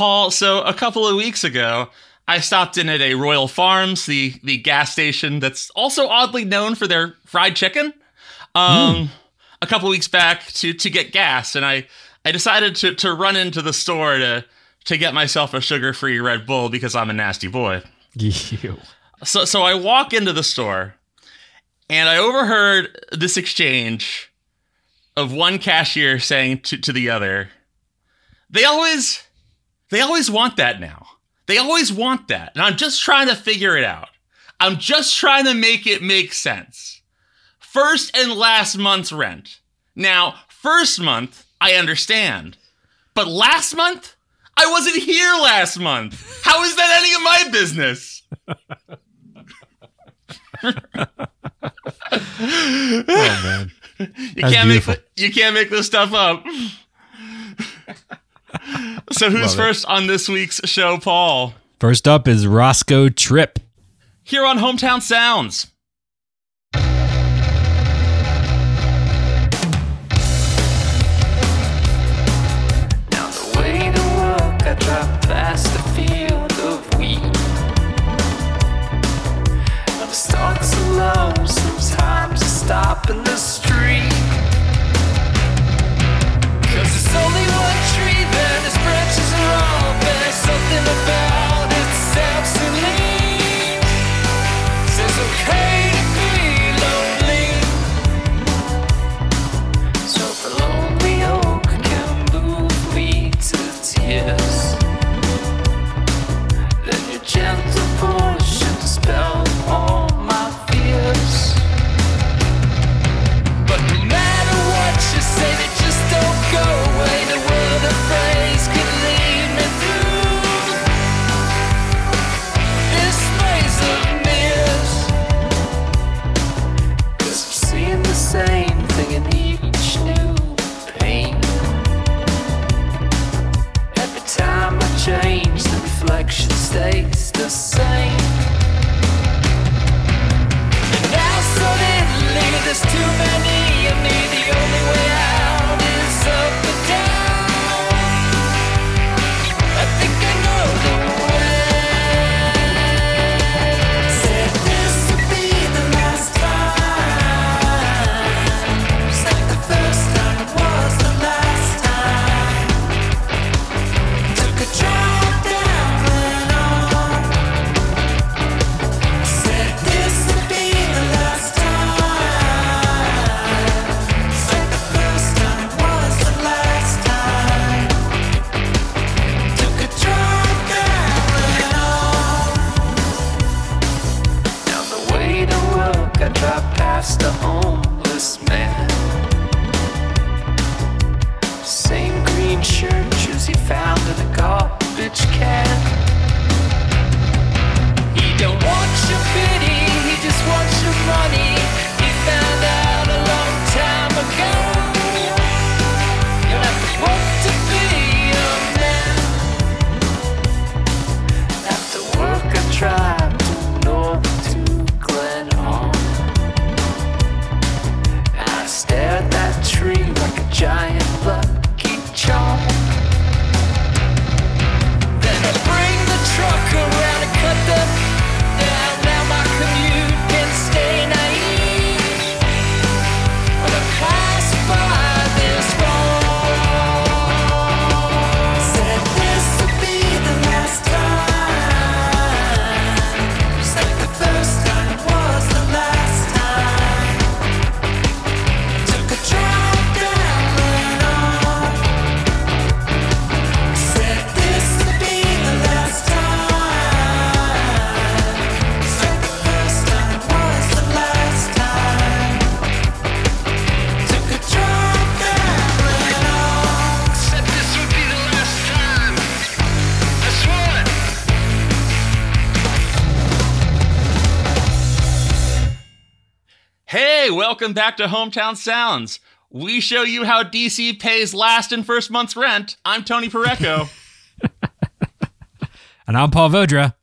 Paul, so a couple of weeks ago, I stopped in at a Royal Farms, the the gas station that's also oddly known for their fried chicken. Um, a couple weeks back to to get gas, and I I decided to to run into the store to to get myself a sugar free Red Bull because I'm a nasty boy. You. So so I walk into the store, and I overheard this exchange of one cashier saying to to the other, "They always." They always want that now. They always want that. And I'm just trying to figure it out. I'm just trying to make it make sense. First and last month's rent. Now, first month, I understand. But last month? I wasn't here last month. How is that any of my business? Oh man. You can't beautiful. make you can't make this stuff up. So who's Love it. first on this week's show, Paul? First up is Roscoe Tripp. Here on Hometown Sounds. Now the way to work, I drive past the field of wheat. Now the stalks are low, sometimes I stop in the street. Hey, welcome back to Hometown Sounds. We show you how DC pays last and first month's rent. I'm Tony Porreco. And I'm Paul Vodra.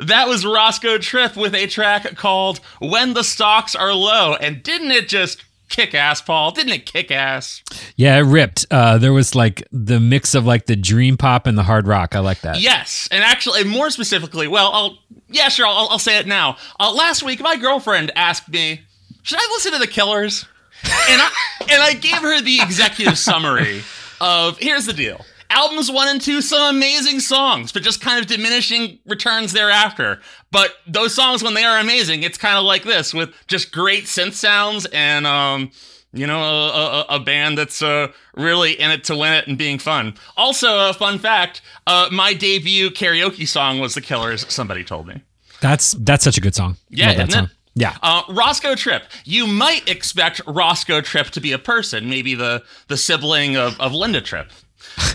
that was Roscoe Tripp with a track called When the Stalks Are Low. And didn't it just kick ass, Paul. Didn't it kick ass? Yeah, it ripped. Uh, there was like the mix of like the dream pop and the hard rock. I like that. Yes, and actually, and more specifically, well, I'll yeah, sure, I'll, I'll say it now. Uh, last week, my girlfriend asked me, "Should I listen to the Killers?" And I and I gave her the executive summary of here's the deal. Albums one and two, some amazing songs, but just kind of diminishing returns thereafter. But those songs, when they are amazing, it's kind of like this with just great synth sounds and um, you know, a, a, a band that's uh, really in it to win it and being fun. Also, a fun fact: uh, my debut karaoke song was The Killers. Somebody told me. That's that's such a good song. Yeah, Love that isn't it? Yeah. Uh, Roscoe Tripp. You might expect Roscoe Tripp to be a person, maybe the the sibling of, of Linda Tripp.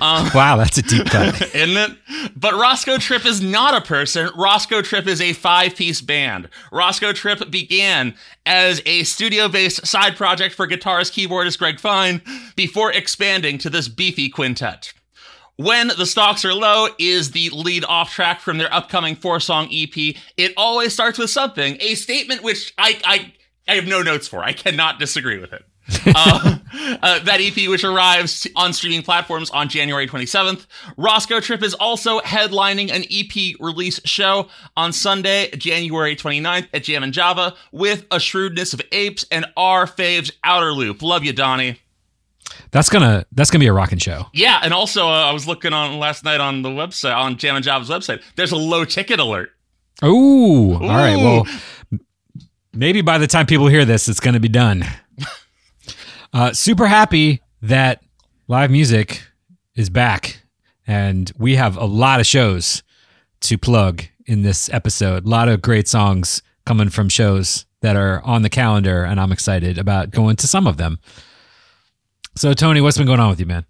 Wow, that's a deep cut. isn't it? But Roscoe Tripp is not a person. Roscoe Tripp is a five piece band. Roscoe Tripp began as a studio based side project for guitarist keyboardist Greg Fine before expanding to this beefy quintet. When the Stalks Are Low is the lead off track from their upcoming four song EP, it always starts with something, a statement which I, I, I have no notes for. I cannot disagree with it. uh, uh, that EP, which arrives on streaming platforms on January 27th. Roscoe Tripp is also headlining an EP release show on Sunday, January 29th at Jam and Java with A Shrewdness of Apes and our faves Outer Loop. Love you, Donnie. That's gonna that's gonna be a rocking show. Yeah, and also uh, I was looking on last night on the website, on Jam and Java's website. There's a low ticket alert. Ooh, all right. Well, maybe by the time people hear this, it's going to be done. uh, super happy that live music is back, and we have a lot of shows to plug in this episode. A lot of great songs coming from shows that are on the calendar, and I'm excited about going to some of them. So, Tony, what's been going on with you, man?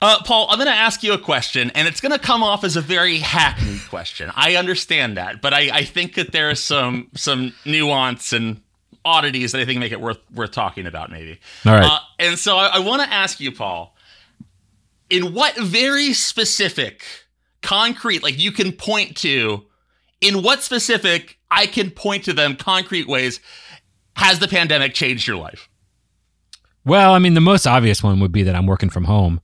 Uh, Paul, I'm going to ask you a question, and it's going to come off as a very hackneyed question. I understand that, but I, I think that there is some some nuance and oddities that I think make it worth worth talking about, maybe. All right. Uh, and so I, I want to ask you, Paul, in what very specific, concrete, like you can point to, in what specific I can point to them concrete ways has the pandemic changed your life? Well, I mean, the most obvious one would be that I'm working from home.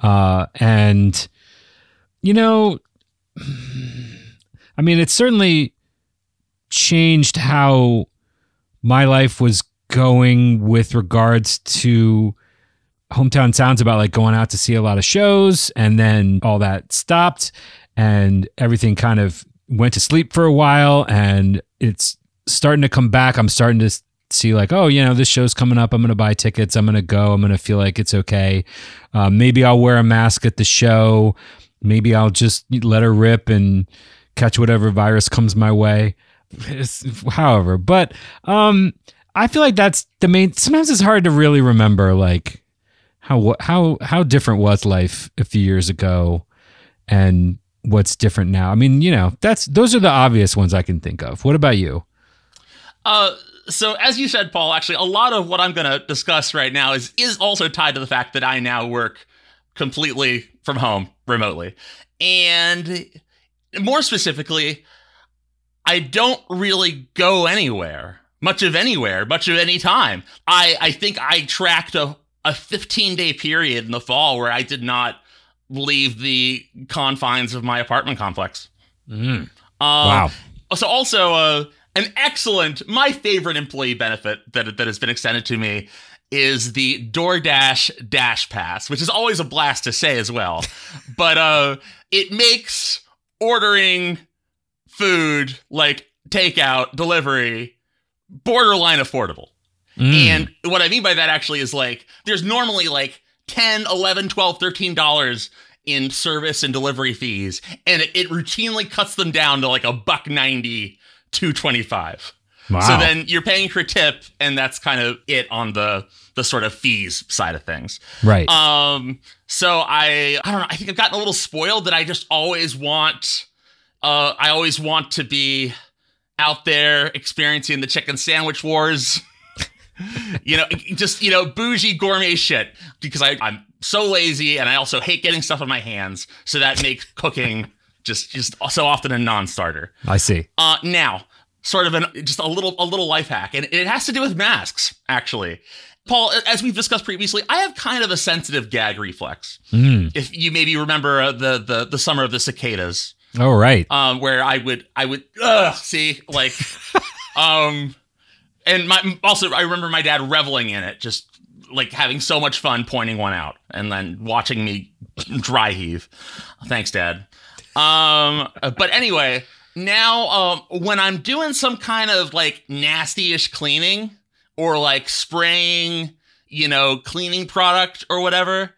Uh, and, you know, I mean, it's certainly changed how my life was going with regards to hometown sounds about like going out to see a lot of shows and then all that stopped and everything kind of went to sleep for a while and it's starting to come back i'm starting to see like oh you know this show's coming up. I'm gonna buy tickets. I'm gonna go. I'm gonna feel like it's okay. Um, maybe i'll wear a mask at the show. Maybe i'll just let her rip and catch whatever virus comes my way. However but um i feel like that's the main sometimes it's hard to really remember like how how how different was life a few years ago and what's different now. I mean you know that's those are the obvious ones i can think of. What about you? Uh, so as you said, Paul, actually, a lot of what I'm going to discuss right now is is also tied to the fact that I now work completely from home, remotely, and more specifically, I don't really go anywhere, much of anywhere, much of any time. I I think I tracked a a 15 day period in the fall where I did not leave the confines of my apartment complex. mm. Um, wow so also uh, an excellent, my favorite employee benefit that that has been extended to me is the DoorDash Dash Pass, which is always a blast to say as well. but uh, it makes ordering food like takeout, delivery, borderline affordable. Mm. And what I mean by that actually is like there's normally like 10, 11, 12, 13 dollars in service and delivery fees and it, it routinely cuts them down to like a buck 90, 225. wow So then you're paying for tip and that's kind of it on the the sort of fees side of things. right Um, so I, I don't know. I think I've gotten a little spoiled that I just always want, uh, I always want to be out there experiencing the chicken sandwich wars. you know, just you know, bougie gourmet shit because I, I'm so lazy and I also hate getting stuff on my hands. So that makes cooking just just so often a non-starter. i see Uh, now, sort of an just a little a little life hack, and it has to do with masks. Actually, Paul, as we've discussed previously, I have kind of a sensitive gag reflex. Mm. If you maybe remember uh, the the the summer of the cicadas, Oh, right. um, where I would I would ugh, see like, um, and my also I remember my dad reveling in it, just like having so much fun pointing one out and then watching me dry heave. Thanks, Dad. Um, but anyway, now um, when I'm doing some kind of like nasty-ish cleaning or like spraying, you know, cleaning product or whatever,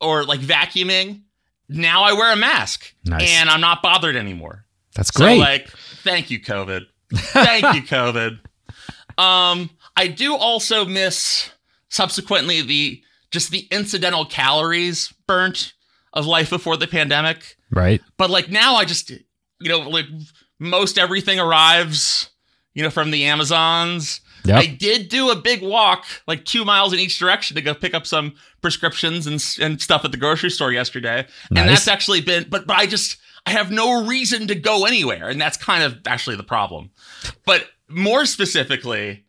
or like vacuuming, now I wear a mask Nice. and I'm not bothered anymore. That's great. So like, thank you, COVID. Thank you, COVID. Um, I do also miss subsequently the just the incidental calories burnt of life before the pandemic. Right. But like now I just you know, like most everything arrives, you know, from the Amazons. Yep. I did do a big walk, like two miles in each direction to go pick up some prescriptions and, and stuff at the grocery store yesterday. Nice. And that's actually been, but, but I just, I have no reason to go anywhere. And that's kind of actually the problem. But more specifically,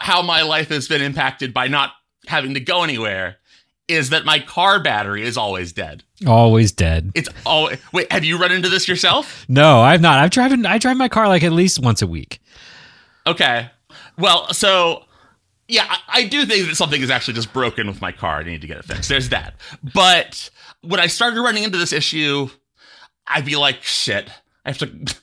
how my life has been impacted by not having to go anywhere is that my car battery is always dead. Always dead. It's all, wait, have you run into this yourself? No, I've not. I've driven. I drive my car like at least once a week. Okay. Well, so yeah, I, I do think that something is actually just broken with my car. I need to get it fixed. There's that. But when I started running into this issue, I'd be like, shit, I have to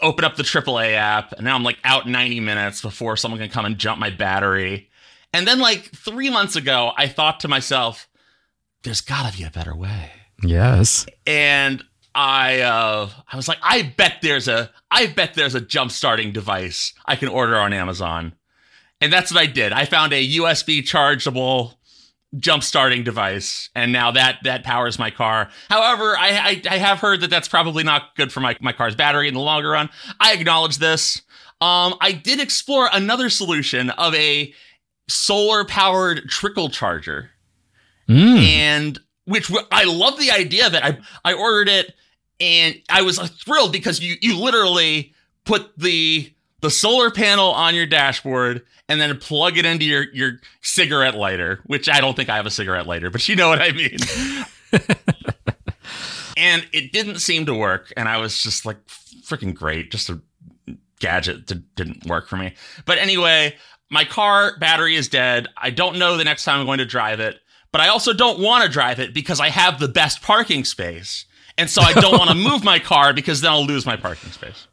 open up the AAA app, and now I'm like out 90 minutes before someone can come and jump my battery. And then, like three months ago, I thought to myself, there's gotta be a better way Yes. and I uh I was like, I bet there's a I bet there's a jump starting device I can order on Amazon. And that's what I did. I found a USB chargeable jump starting device and now that that powers my car. However, I, I I have heard that that's probably not good for my my car's battery in the longer run. I acknowledge this. Um I did explore another solution of a solar powered trickle charger Mm. and which I love the idea of it. I I ordered it and I was uh, thrilled because you you literally put the the solar panel on your dashboard and then plug it into your your cigarette lighter, which I don't think I have a cigarette lighter, but you know what I mean. and it didn't seem to work and I was just like freaking great, just a gadget that didn't work for me. But anyway, my car battery is dead. I don't know the next time I'm going to drive it, but I also don't want to drive it because I have the best parking space. And so I don't want to move my car because then I'll lose my parking space.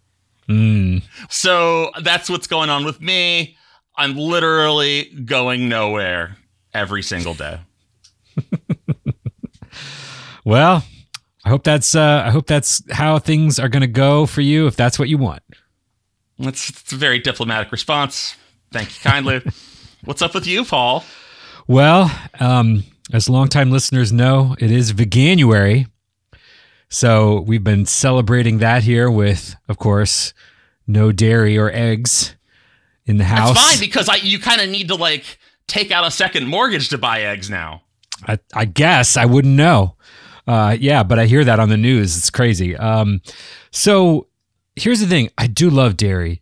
Mm. So that's what's going on with me. I'm literally going nowhere every single day. Well, I hope that's. Uh, I hope that's how things are going to go for you. If that's what you want. That's, that's a very diplomatic response. Thank you kindly. What's up with you, Paul? Well, um, as longtime listeners know, it is Veganuary. So we've been celebrating that here with, of course, no dairy or eggs in the house. That's fine because I you kind of need to like take out a second mortgage to buy eggs now. I, I guess I wouldn't know. Uh, yeah, but I hear that on the news. It's crazy. Um, so here's the thing: I do love dairy.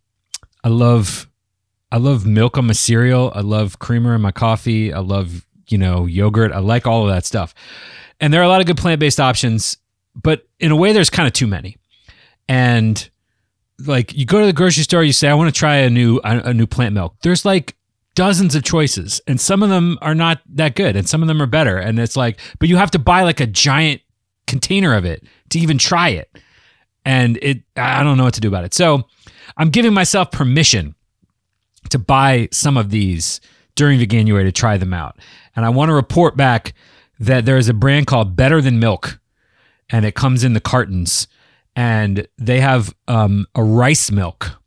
I love, I love milk on my cereal. I love creamer in my coffee. I love you know yogurt. I like all of that stuff. And there are a lot of good plant based options, but in a way, there's kind of too many. And like you go to the grocery store, you say, "I want to try a new a, new plant milk." There's like dozens of choices and some of them are not that good and some of them are better and it's like but you have to buy like a giant container of it to even try it and it i don't know what to do about it so i'm giving myself permission to buy some of these during Veganuary to try them out and i want to report back that there is a brand called better than milk and it comes in the cartons and they have um, a rice milk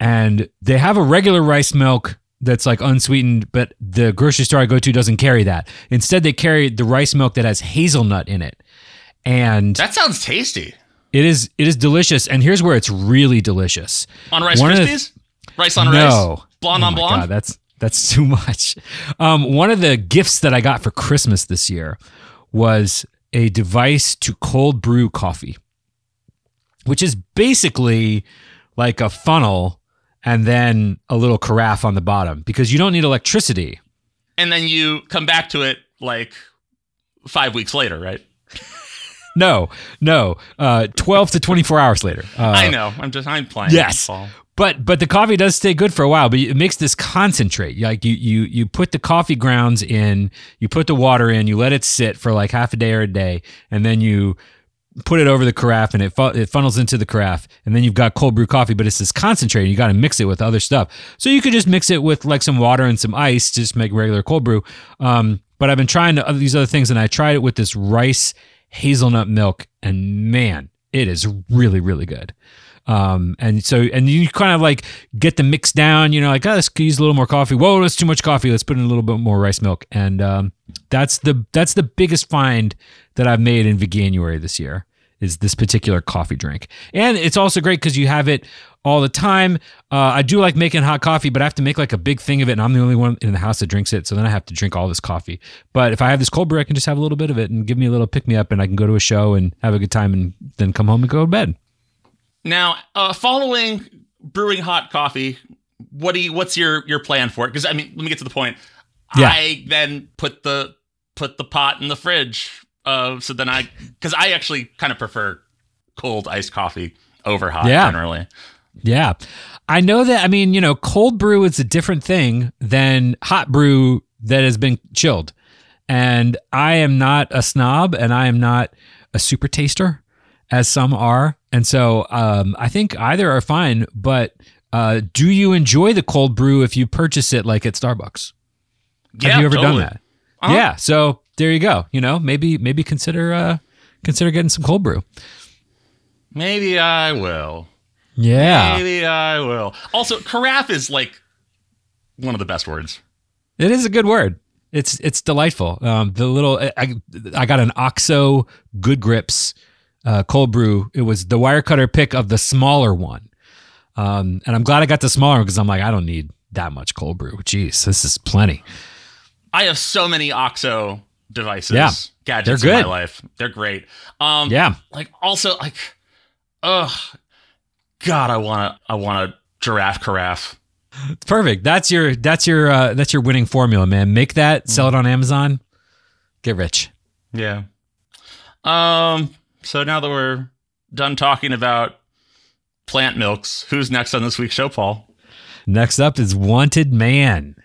and they have a regular rice milk that's like unsweetened, but the grocery store I go to doesn't carry that. Instead, they carry the rice milk that has hazelnut in it, and That sounds tasty. it is it is delicious. And here's where it's really delicious. On Rice One Krispies? Rice on no, rice? Blonde Oh on blonde? God, that's that's too much. Um, one of the gifts that I got for Christmas this year was a device to cold brew coffee, which is basically like a funnel and then a little carafe on the bottom because you don't need electricity. And then you come back to it like five weeks later, right? No, no, uh, twelve to twenty four hours later. Uh, I know. I'm just I'm playing. Yes. Paul. But but the coffee does stay good for a while. But it makes this concentrate. Like you you you put the coffee grounds in, you put the water in, you let it sit for like half a day or a day, and then you put it over the carafe, and it fu- it funnels into the carafe, and then you've got cold brew coffee. But it's this concentrate. and You got to mix it with other stuff. So you could just mix it with like some water and some ice, to just make regular cold brew. Um, but I've been trying to, these other things, and I tried it with this rice hazelnut milk, and man, it is really really good. Um, and so, and you kind of like get the mix down, you know, like, oh, let's use a little more coffee. Whoa, that's too much coffee. Let's put in a little bit more rice milk. And, um, that's the, that's the biggest find that I've made in Veganuary this year is this particular coffee drink. And it's also great because you have it all the time. Uh, I do like making hot coffee, but I have to make like a big thing of it. And I'm the only one in the house that drinks it. So then I have to drink all this coffee. But if I have this cold brew, I can just have a little bit of it and give me a little pick me up and I can go to a show and have a good time and then come home and go to bed. Now, uh, following brewing hot coffee, what do you? What's your your plan for it? Because I mean, let me get to the point. Yeah. I then put the put the pot in the fridge. Uh, so then I, because I actually kind of prefer cold iced coffee over hot Yeah. generally. Yeah. I know that, I mean, you know, cold brew is a different thing than hot brew that has been chilled. And I am not a snob and I am not a super taster as some are. And so um, I think either are fine. But uh, do you enjoy the cold brew if you purchase it like at Starbucks? Yeah, Have you ever totally. done that? Uh-huh. Yeah. So there you go. You know, maybe maybe consider uh, consider getting some cold brew. Maybe I will. Yeah. Maybe I will. Also, carafe is like one of the best words. It is a good word. It's it's delightful. Um, the little I, I got an Oxo Good Grips uh, cold brew. It was the Wirecutter pick of the smaller one, um, and I'm glad I got the smaller one because I'm like I don't need that much cold brew. Jeez, this is plenty. I have so many OXO devices, Yeah, gadgets they're in good. my life. They're great. Um, Yeah, like also like, ugh, God, I want to, I want a giraffe carafe. perfect. That's your that's your uh, that's your winning formula, man. Make that, sell it on Amazon, get rich. Yeah. Um. So now that we're done talking about plant milks, who's next on this week's show, Paul? Next up is Wanted Man.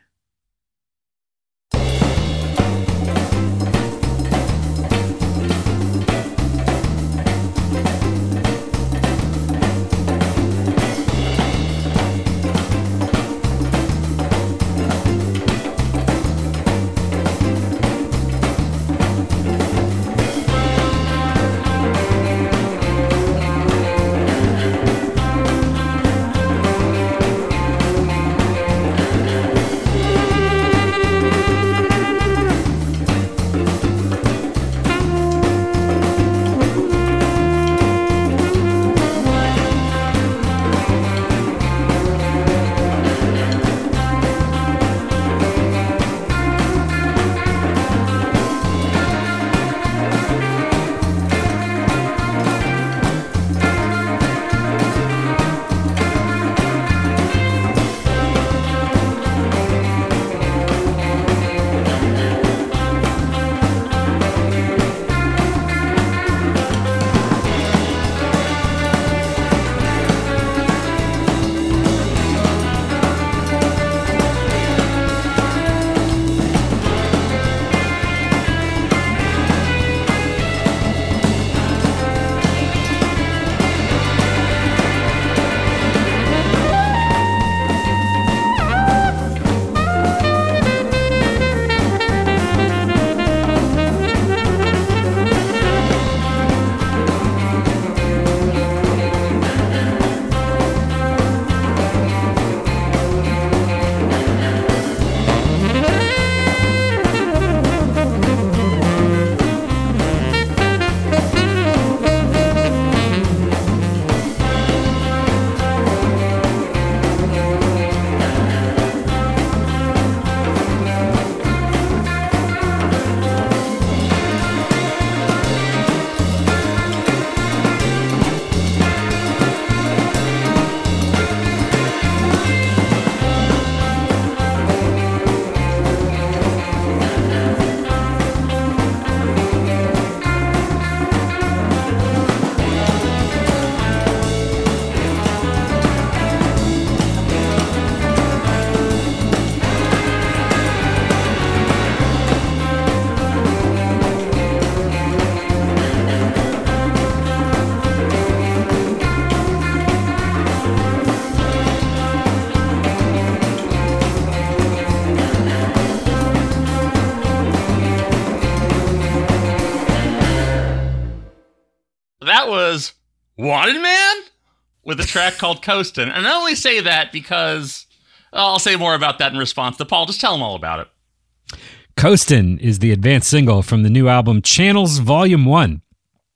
With a track called Coastin'. And I only say that because oh, I'll say more about that in response to Paul. Just tell him all about it. Coastin' is the advanced single from the new album Channels Volume 1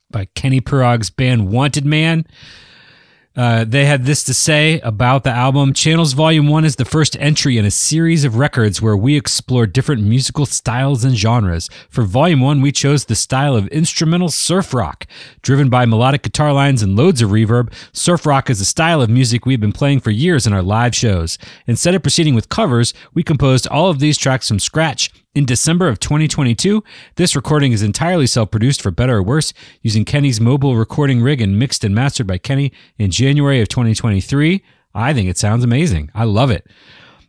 by Kenny Pirog's band Wanted Man. Uh, they had this to say about the album. Channels Volume 1 is the first entry in a series of records where we explore different musical styles and genres. For Volume 1, we chose the style of instrumental surf rock. Driven by melodic guitar lines and loads of reverb, surf rock is a style of music we've been playing for years in our live shows. Instead of proceeding with covers, we composed all of these tracks from scratch in December of 2022, this recording is entirely self produced for better or worse using Kenny's mobile recording rig and mixed and mastered by Kenny in January of 2023. I think it sounds amazing. I love it.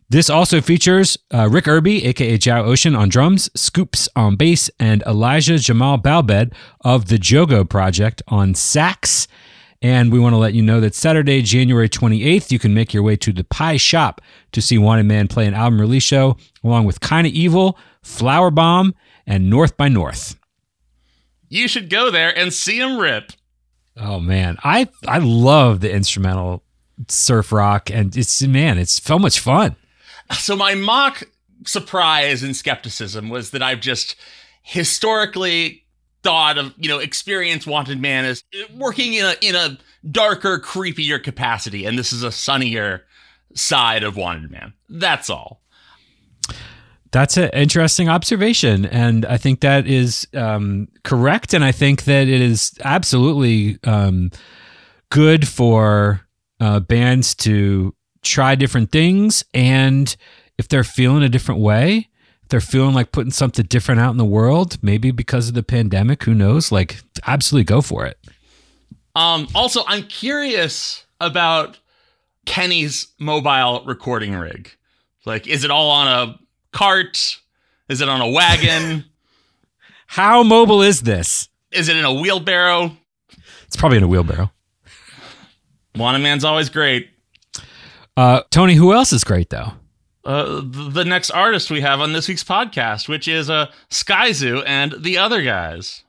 This also features uh, Rick Irby, aka Jow Ocean, on drums, Scoops on bass, and Elijah Jamal Balbed of the Jogo Project on sax. And we want to let you know that Saturday, January 28th, you can make your way to the Pie Shop to see Wanted Man play an album release show, along with Kinda Evil, Flower Bomb, and North by North. You should go there and see him rip. Oh man, I I love the instrumental surf rock, and it's man, it's so much fun. So my mock surprise and skepticism was that I've just historically thought of you know experience wanted man as working in a in a darker creepier capacity and this is a sunnier side of wanted man that's all That's an interesting observation, and I think that is um, correct. And I think that it is absolutely um, good for uh, bands to try different things, and if they're feeling a different way, they're feeling like putting something different out in the world, maybe because of the pandemic, who knows? Like, absolutely go for it. um also i'm curious about kenny's mobile recording rig like is it all on a cart is it on a wagon How mobile is this? is it in a wheelbarrow It's probably in a wheelbarrow. wanted man's always great Uh, Tony, who else is great though? uh, the next artist we have on this week's podcast, which is uh, Skyzoo and the other guys.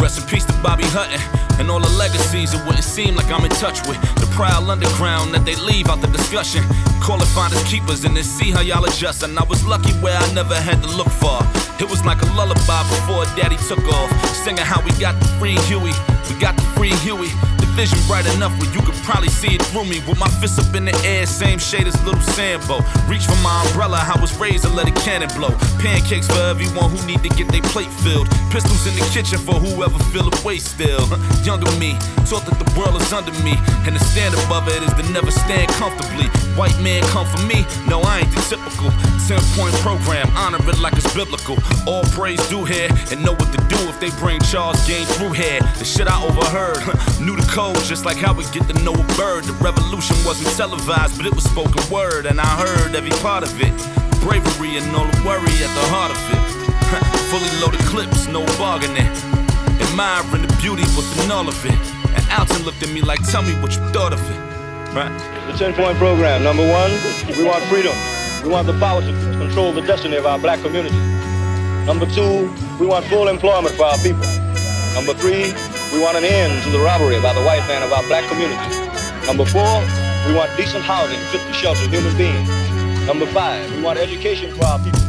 Rest in peace to Bobby Hutton and all the legacies it wouldn't seem like I'm in touch with. The proud underground that they leave out the discussion. Call it finders keepers and then see how y'all adjust. And I was lucky where I never had to look far. It was like a lullaby before daddy took off. Singing how we got the free Huey. We got the free Huey. The vision bright enough where you could probably see it through me. With my fists up in the air, same shade as little Sambo. Reach for my umbrella, I was raised to let a cannon blow. Pancakes for everyone who need to get their plate filled. Pistols in the kitchen for whoever feel a way still. Younger me, taught that the world is under me. And to stand above it is to never stand comfortably. White man come for me, no, I ain't the typical. 10 point program, honor it like it's biblical. All praise due here, and know what to do if they bring Charles Game through here. The shit I overheard, knew the code just like how we get to know a bird. The revolution wasn't televised, but it was spoken word, and I heard every part of it. Bravery and all the worry at the heart of it. Fully loaded clips, no bargaining. Admiring the beauty within all of it. And Alton looked at me like, tell me what you thought of it. Right? The 10 point program. Number one, we want freedom. We want the power to control the destiny of our black community. Number two, we want full employment for our people. Number three, we want an end to the robbery by the white man of our black community. Number four, we want decent housing fit to shelter human beings. Number five, we want education for our people.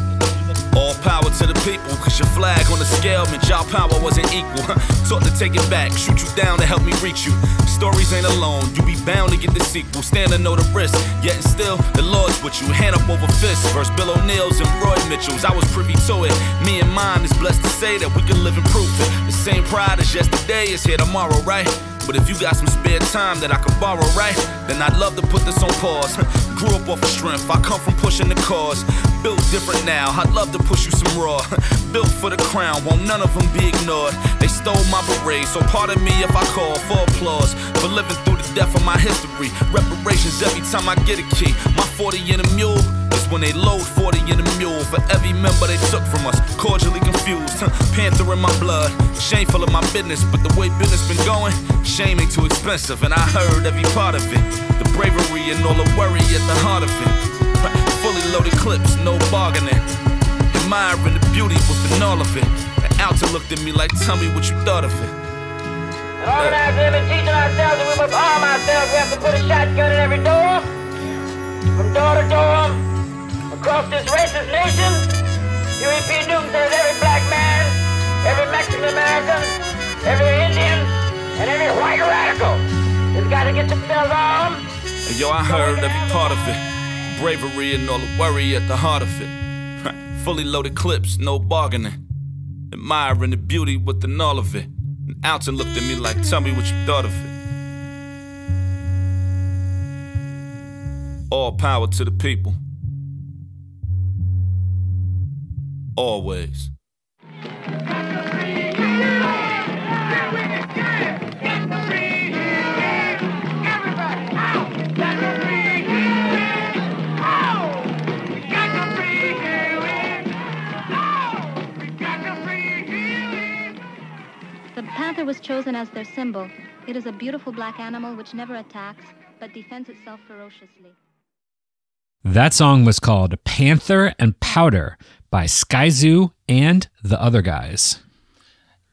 All power to the people, cause your flag on the scale meant y'all power wasn't equal. Taught to take it back, shoot you down to help me reach you. Stories ain't alone, you be bound to get the sequel. Stand to know the risk, yet and still, the Lord's with you. Hand up over fist, verse Bill O'Neal's and Roy Mitchell's. I was privy to it. Me and mine is blessed to say that we can live in proof it. The same pride as yesterday is here tomorrow, right? But if you got some spare time that I could borrow, right? Then I'd love to put this on pause. Grew up off of strength, I come from pushing the cause. Built different now, I'd love to push you some raw. Built for the crown, won't none of them be ignored. They stole my beret, so pardon me if I call for applause. For living through the death of my history. Reparations every time I get a key. My 40 in a mule when they load 40 in a mule. For every member they took from us, cordially confused. Panther in my blood, shameful of my business, but the way business been going, shame ain't too expensive. And I heard every part of it. The bravery and all the worry at the heart of it. Fully loaded clips, no bargaining. Admiring the beauty within all of it. And Alton looked at me like, tell me what you thought of it. Organizing and teaching ourselves we must arm ourselves. We have to put a shotgun in every door, from door to door, across this racist nation. Huey P. Newton says every black man, every Mexican American, every Indian, and every white radical has got to get themselves armed. And yo, I heard every part of it. Bravery and all the worry at the heart of it. Fully loaded clips, no bargaining. Admiring the beauty within all of it. And Alton looked at me like, tell me what you thought of it. All power to the people. Always. The panther was chosen as their symbol. It is a beautiful black animal which never attacks, but defends itself ferociously. That song was called Panther and Powder by Skyzoo and the other guys.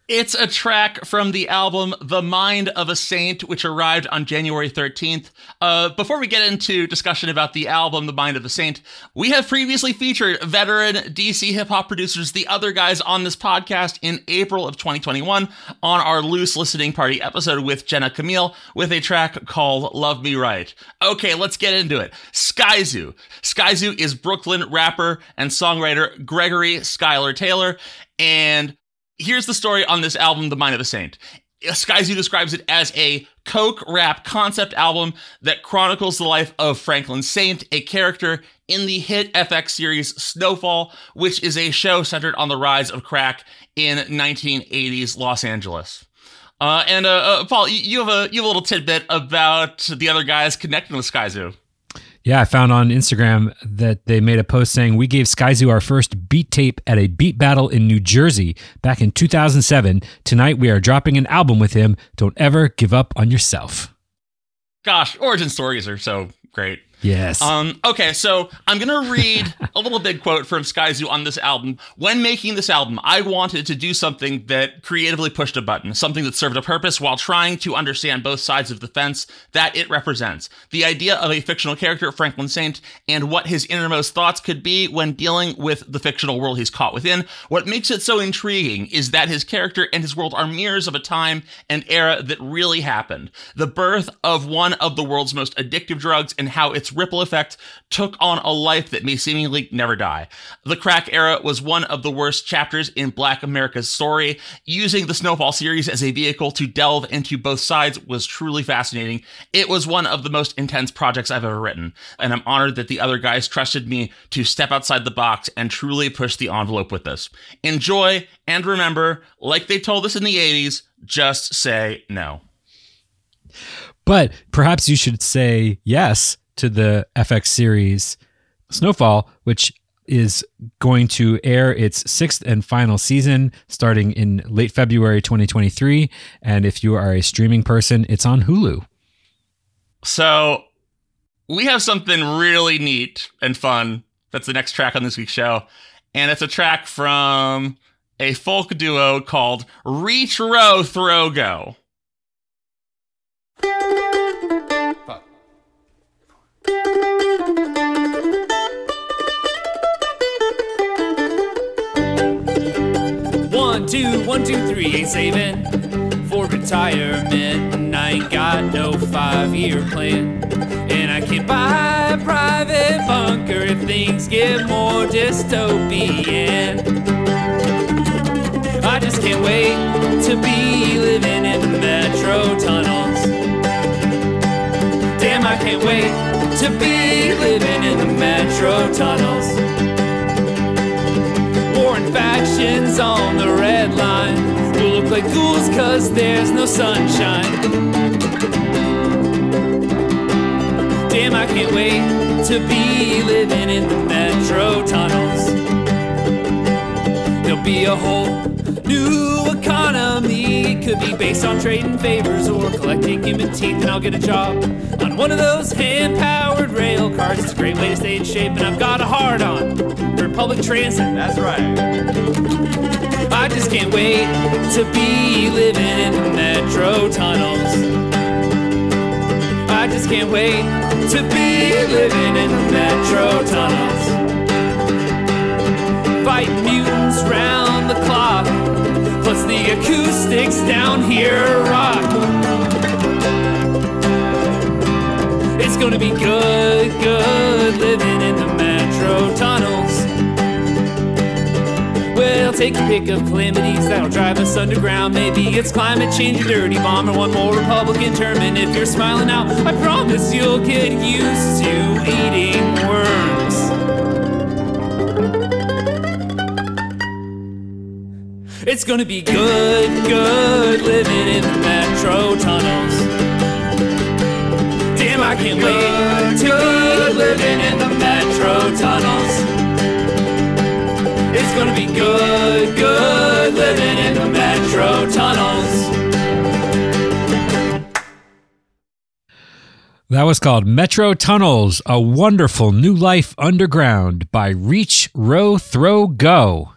It's a track from the album The Mind of a Saint, which arrived on January 13th. Uh, before we get into discussion about the album The Mind of a Saint, we have previously featured veteran DC hip hop producers, the other guys on this podcast in April of 2021 on our loose listening party episode with Jenna Camille with a track called Love Me Right. Okay, let's get into it. Skyzoo. Sky Zoo is Brooklyn rapper and songwriter Gregory Skylar Taylor, and here's the story on this album, The Mind of a Saint. Skyzoo describes it as a coke rap concept album that chronicles the life of Franklin Saint, a character in the hit FX series Snowfall, which is a show centered on the rise of crack in 1980s Los Angeles. Uh, and uh, uh, Paul, you- have a you have a little tidbit about the other guys connecting with Skyzoo. Yeah, I found on Instagram that they made a post saying we gave Skyzoo our first beat tape at a beat battle in New Jersey back in 2007. Tonight we are dropping an album with him. Don't ever give up on yourself. Gosh, origin stories are so great. Yes. Um, okay, so I'm gonna read a little big quote from Skyzoo on this album. When making this album, I wanted to do something that creatively pushed a button, something that served a purpose while trying to understand both sides of the fence that it represents. The idea of a fictional character, Franklin Saint, and what his innermost thoughts could be when dealing with the fictional world he's caught within. What makes it so intriguing is that his character and his world are mirrors of a time and era that really happened. The birth of one of the world's most addictive drugs and how its ripple effect took on a life that may seemingly never die. The crack era was one of the worst chapters in Black America's story. Using the Snowfall series as a vehicle to delve into both sides was truly fascinating. It was one of the most intense projects I've ever written, and I'm honored that the other guys trusted me to step outside the box and truly push the envelope with this. Enjoy and remember, like they told us in the 80s, just say no. but perhaps you should say yes to the FX series Snowfall, which is going to air its sixth and final season starting in late February 2023. And if you are a streaming person, it's on Hulu. So we have something really neat and fun. That's the next track on this week's show. And it's a track from a folk duo called Retro Row Throw Go. One, two, one, two, three, ain't saving for retirement. And I ain't got no five year plan. And I can't buy a private bunker if things get more dystopian. I just can't wait to be living in the metro tunnels. Damn, I can't wait to be living in the metro tunnels. Warring factions on the red line will look like ghouls cause there's no sunshine. Damn, I can't wait to be living in the metro tunnels. There'll be a whole new could be based on trading favors or collecting human teeth, and I'll get a job on one of those hand powered rail cars. It's a great way to stay in shape, and I've got a hard on for public transit. That's right. I just can't wait to be living in the metro tunnels. I just can't wait to be living in the metro tunnels. Fighting mutants round the clock, plus the acoustics down here rock. It's gonna be good, good living in the metro tunnels. We'll take your pick of calamities that'll drive us underground. Maybe it's climate change, a dirty bomb, or one more Republican term. And if you're smiling now, I promise you'll get used to eating worms. Gonna be good, good living in the metro tunnels. Damn, I can't wait to be living in the metro tunnels. It's gonna be good, good living in the metro tunnels. That was called Metro Tunnels, A Wonderful New Life Underground by Reach, Row, Throw, Go.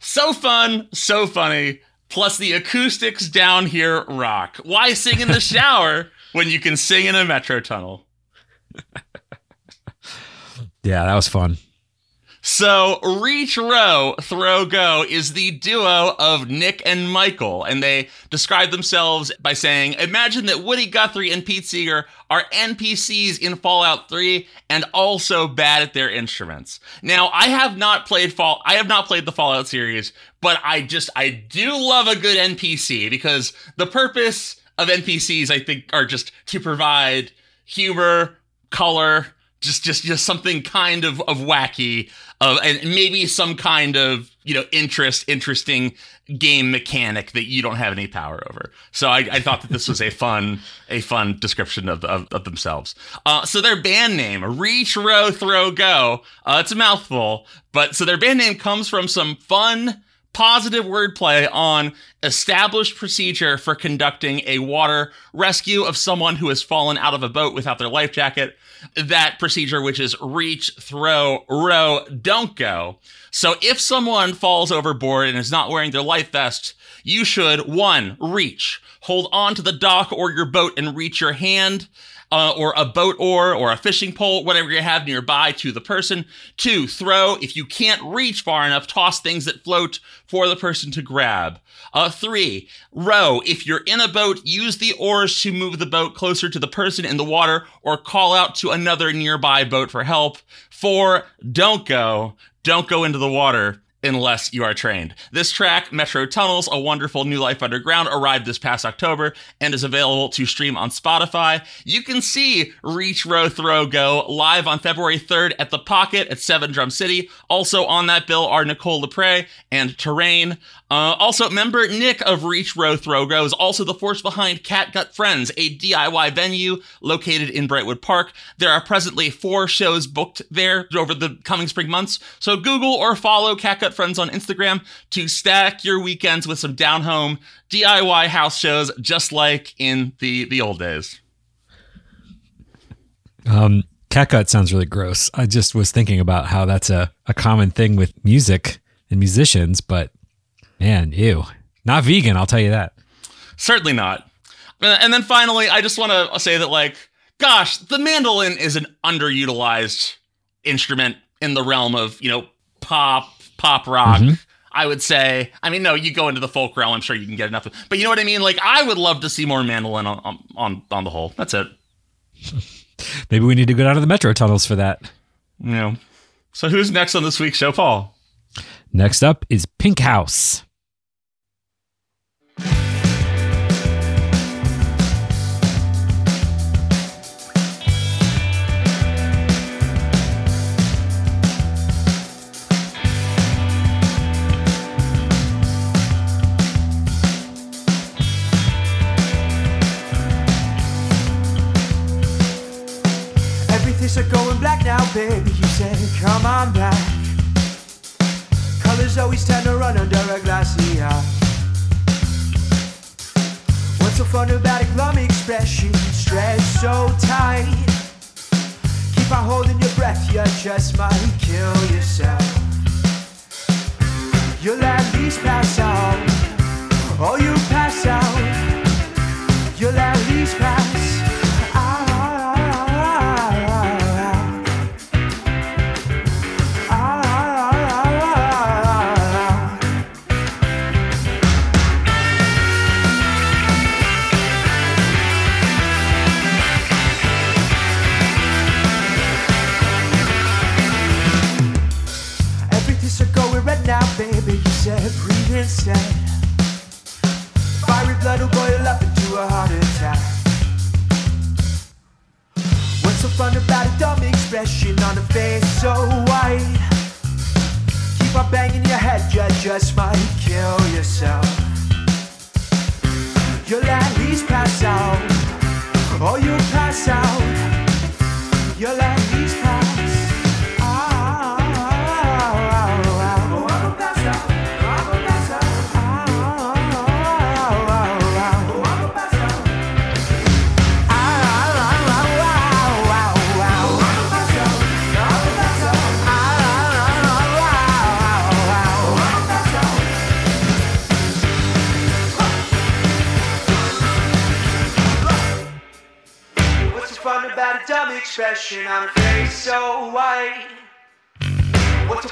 So fun, so funny. Plus the acoustics down here rock. Why sing in the shower when you can sing in a metro tunnel? Yeah, that was fun. So, Reach Row Throw Go is the duo of Nick and Michael, and they describe themselves by saying, Imagine that Woody Guthrie and Pete Seeger are NPCs in Fallout 3 and also bad at their instruments. Now, I have not played Fall I have not played the Fallout series, but I just I do love a good NPC because the purpose of NPCs I think are just to provide humor, color, just just just something kind of of wacky of and maybe some kind of you know interest interesting game mechanic that you don't have any power over. So i, I thought that this was a fun a fun description of, of, of themselves. Uh, so their band name reach row throw go. Uh, it's a mouthful but so their band name comes from some fun positive wordplay on established procedure for conducting a water rescue of someone who has fallen out of a boat without their life jacket. That procedure, which is reach, throw, row, don't go. So if someone falls overboard and is not wearing their life vest, you should one, reach, hold on to the dock or your boat and reach your hand uh, or a boat oar or a fishing pole, whatever you have nearby to the person. Two, throw. If you can't reach far enough, toss things that float for the person to grab. Uh, three, row. If you're in a boat, use the oars to move the boat closer to the person in the water or call out to another nearby boat for help. Four, don't go. Don't go into the water unless you are trained. This track, Metro Tunnels, A Wonderful New Life Underground, arrived this past October and is available to stream on Spotify. You can see Reach, Row, Throw, Go live on February 3rd at The Pocket at 7 Drum City. Also on that bill are Nicole Lepre and Terrain. Uh, also, member Nick of Reach, Row, Throw, Go is also the force behind Catgut Friends, a DIY venue located in Brightwood Park. There are presently four shows booked there over the coming spring months, so Google or follow Catgut Friends on Instagram to stack your weekends with some down home DIY house shows, just like in the the old days. Um, catgut sounds really gross. I just was thinking about how that's a, a common thing with music and musicians, but man, ew. Not vegan, I'll tell you that. Certainly not. Uh, And then finally, I just want to say that, like, gosh, the mandolin is an underutilized instrument in the realm of, you know, pop, pop rock. I would say. I mean, no, you go into the folk realm. I'm sure you can get enough. Of, but you know what I mean? Like, I would love to see more mandolin on on on, the whole. That's it. Maybe we need to go down to the metro tunnels for that. You know. So who's next on this week's show, Paul? Next up is Pink House. Everything's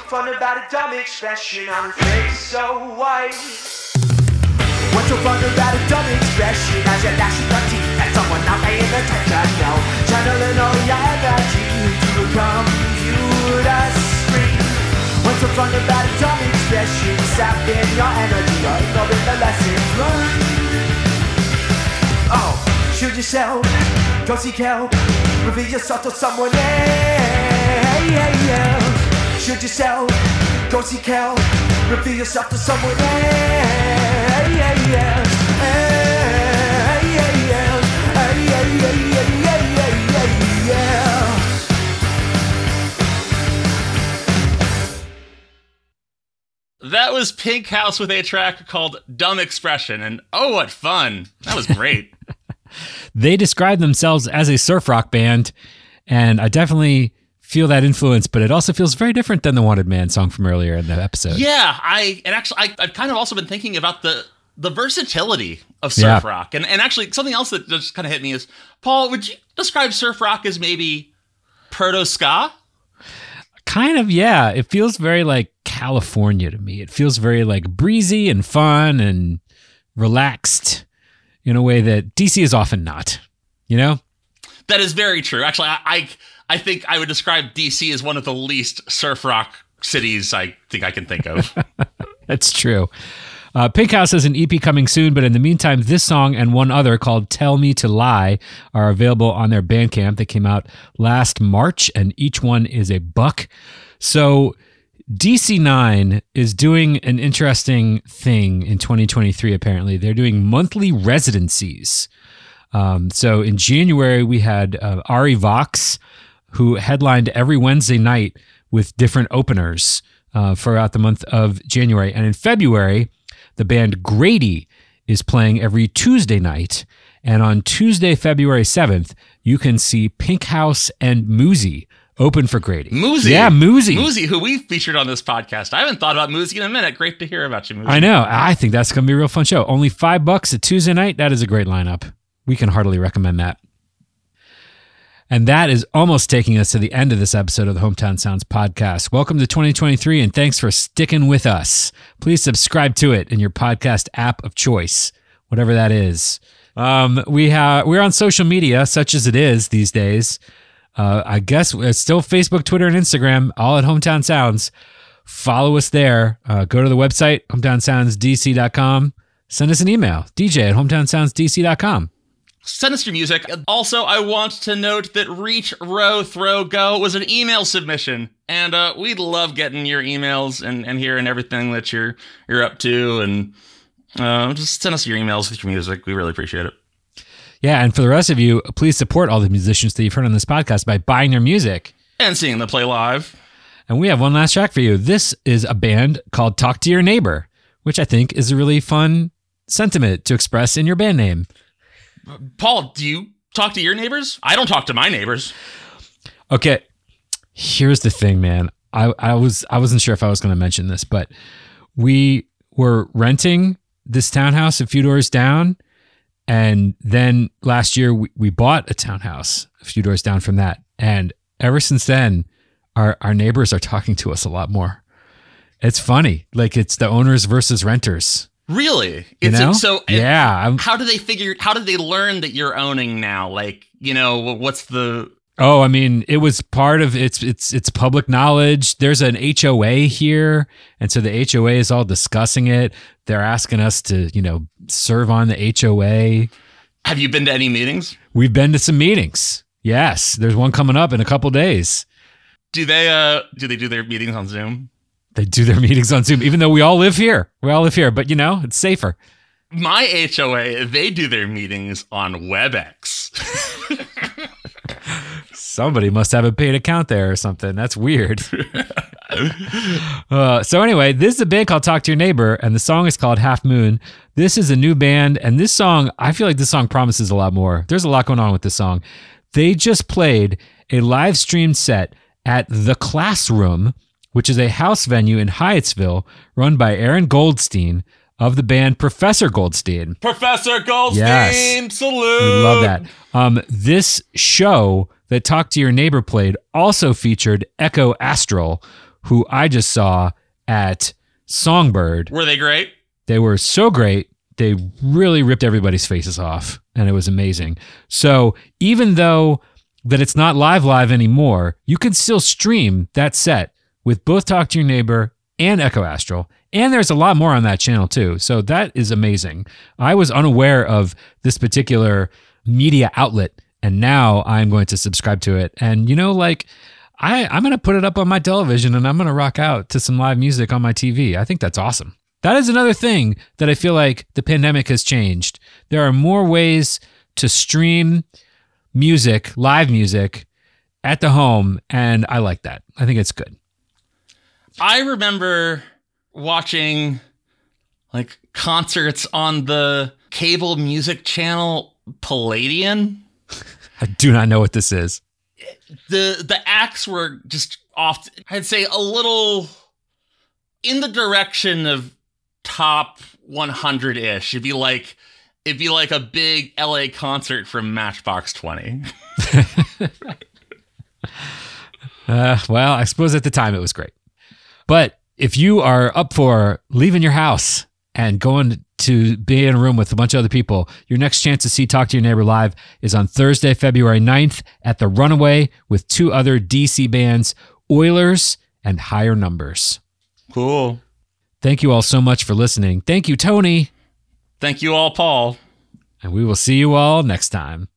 fun about a dumb expression on a face so white? What's so fun about a dumb expression as you're gnashing your teeth at someone not paying attention? No, channeling all your energy to a computer screen. What's so fun about a dumb expression? Sapping your energy or ignoring the lessons learned. Oh, shoot yourself, go seek help, reveal yourself to someone else. Shoot yourself, go seek help, reveal yourself to someone else. That was Pink House with a track called Dumb Expression. And oh, what fun! That was great. They describe themselves as a surf rock band, and I definitely feel that influence, but it also feels very different than the Wanted Man song from earlier in the episode. yeah, I and actually I, I've kind of also been thinking about the the versatility of surf Yeah. rock. And and actually something else that just kind of hit me is Paul, would you describe surf rock as maybe proto ska? Kind of, yeah. It feels very like California to me. It feels very like breezy and fun and relaxed in a way that DC is often not. You know? That is very true. Actually, I, I I think I would describe DC as one of the least surf rock cities I think I can think of. That's true. Uh, Pink House has an EP coming soon, but in the meantime, this song and one other called Tell Me to Lie are available on their Bandcamp. They came out last March, and each one is a buck. So, DC9 is doing an interesting thing in 2023, apparently. They're doing monthly residencies. Um, so, in January, we had uh, Ari Vox, who headlined every Wednesday night with different openers uh, throughout the month of January. And in February, the band Grady is playing every Tuesday night. And on Tuesday, February 7th, you can see Pink House and Moozy open for Grady. Moozy. Yeah, Moozy. Moozy, who we featured on this podcast. I haven't thought about Moozy in a minute. Great to hear about you, Moozy. I know. I think that's going to be a real fun show. Only five bucks a Tuesday night. That is a great lineup. We can heartily recommend that. And that is almost taking us to the end of this episode of the Hometown Sounds podcast. Welcome to 2023 and thanks for sticking with us. Please subscribe to it in your podcast app of choice, whatever that is. Um, we have we're on social media, such as it is these days. Uh, I guess it's still Facebook, Twitter, and Instagram, all at Hometown Sounds. Follow us there. Uh, go to the website, hometownsoundsdc.com. Send us an email, dj at hometownsoundsdc.com. Send us your music. Also, I want to note that Reach, Row, Throw, Go was an email submission. And uh, we'd love getting your emails and, and hearing everything that you're you're up to. And uh, just send us your emails with your music. We really appreciate it. Yeah, and for the rest of you, please support all the musicians that you've heard on this podcast by buying their music. And seeing them play live. And we have one last track for you. This is a band called Talk to Your Neighbor, which I think is a really fun sentiment to express in your band name. Paul, do you talk to your neighbors? I don't talk to my neighbors. Okay, here's the thing, man. I, I was I wasn't sure if I was going to mention this, but we were renting this townhouse a few doors down, and then last year we, we bought a townhouse a few doors down from that, and ever since then, our our neighbors are talking to us a lot more. It's funny, like it's the owners versus renters. Really? You It's know? so yeah, I'm- How do they figure? How did they learn that you're owning now? Like, you know, what's the? Oh, I mean, it was part of it's it's it's public knowledge. There's an HOA here, and so the HOA is all discussing it. They're asking us to, you know, serve on the HOA. Have you been to any meetings? We've been to some meetings. Yes, there's one coming up in a couple days. Do they? Uh, do they do their meetings on Zoom? They do their meetings on Zoom, even though we all live here. We all live here, but you know, it's safer. My HOA, they do their meetings on WebEx. Somebody must have a paid account there or something. That's weird. uh, so anyway, this is a band called Talk to Your Neighbor, and the song is called Half Moon. This is a new band, and this song, I feel like this song promises a lot more. There's a lot going on with this song. They just played a live stream set at The Classroom, which is a house venue in Hyattsville run by Aaron Goldstein of the band Professor Goldstein. Professor Goldstein, Yes. salute. We love that. Um, this show that Talk to Your Neighbor played also featured Echo Astral, who I just saw at Songbird. Were they great? They were so great. They really ripped everybody's faces off, and it was amazing. So even though that it's not live live anymore, you can still stream that set with both Talk to Your Neighbor and Echo Astral. And there's a lot more on that channel too. So that is amazing. I was unaware of this particular media outlet, and now I'm going to subscribe to it. And you know, like I, I'm going to put it up on my television and I'm going to rock out to some live music on my TV. I think that's awesome. That is another thing that I feel like the pandemic has changed. There are more ways to stream music, live music at the home, and I like that. I think it's good. I remember watching like concerts on the cable music channel Palladia. I do not know what this is. The the acts were just off I'd say a little in the direction of top 100-ish. It'd be like it'd be like a big LA concert from Matchbox 20. Uh, well, I suppose at the time it was great. But if you are up for leaving your house and going to be in a room with a bunch of other people, your next chance to see Talk to Your Neighbor live is on Thursday, February 9th at the Runaway with two other DC bands, Oilers and Higher Numbers. Cool. Thank you all so much for listening. Thank you, Tony. Thank you all, Paul. And we will see you all next time.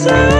sun.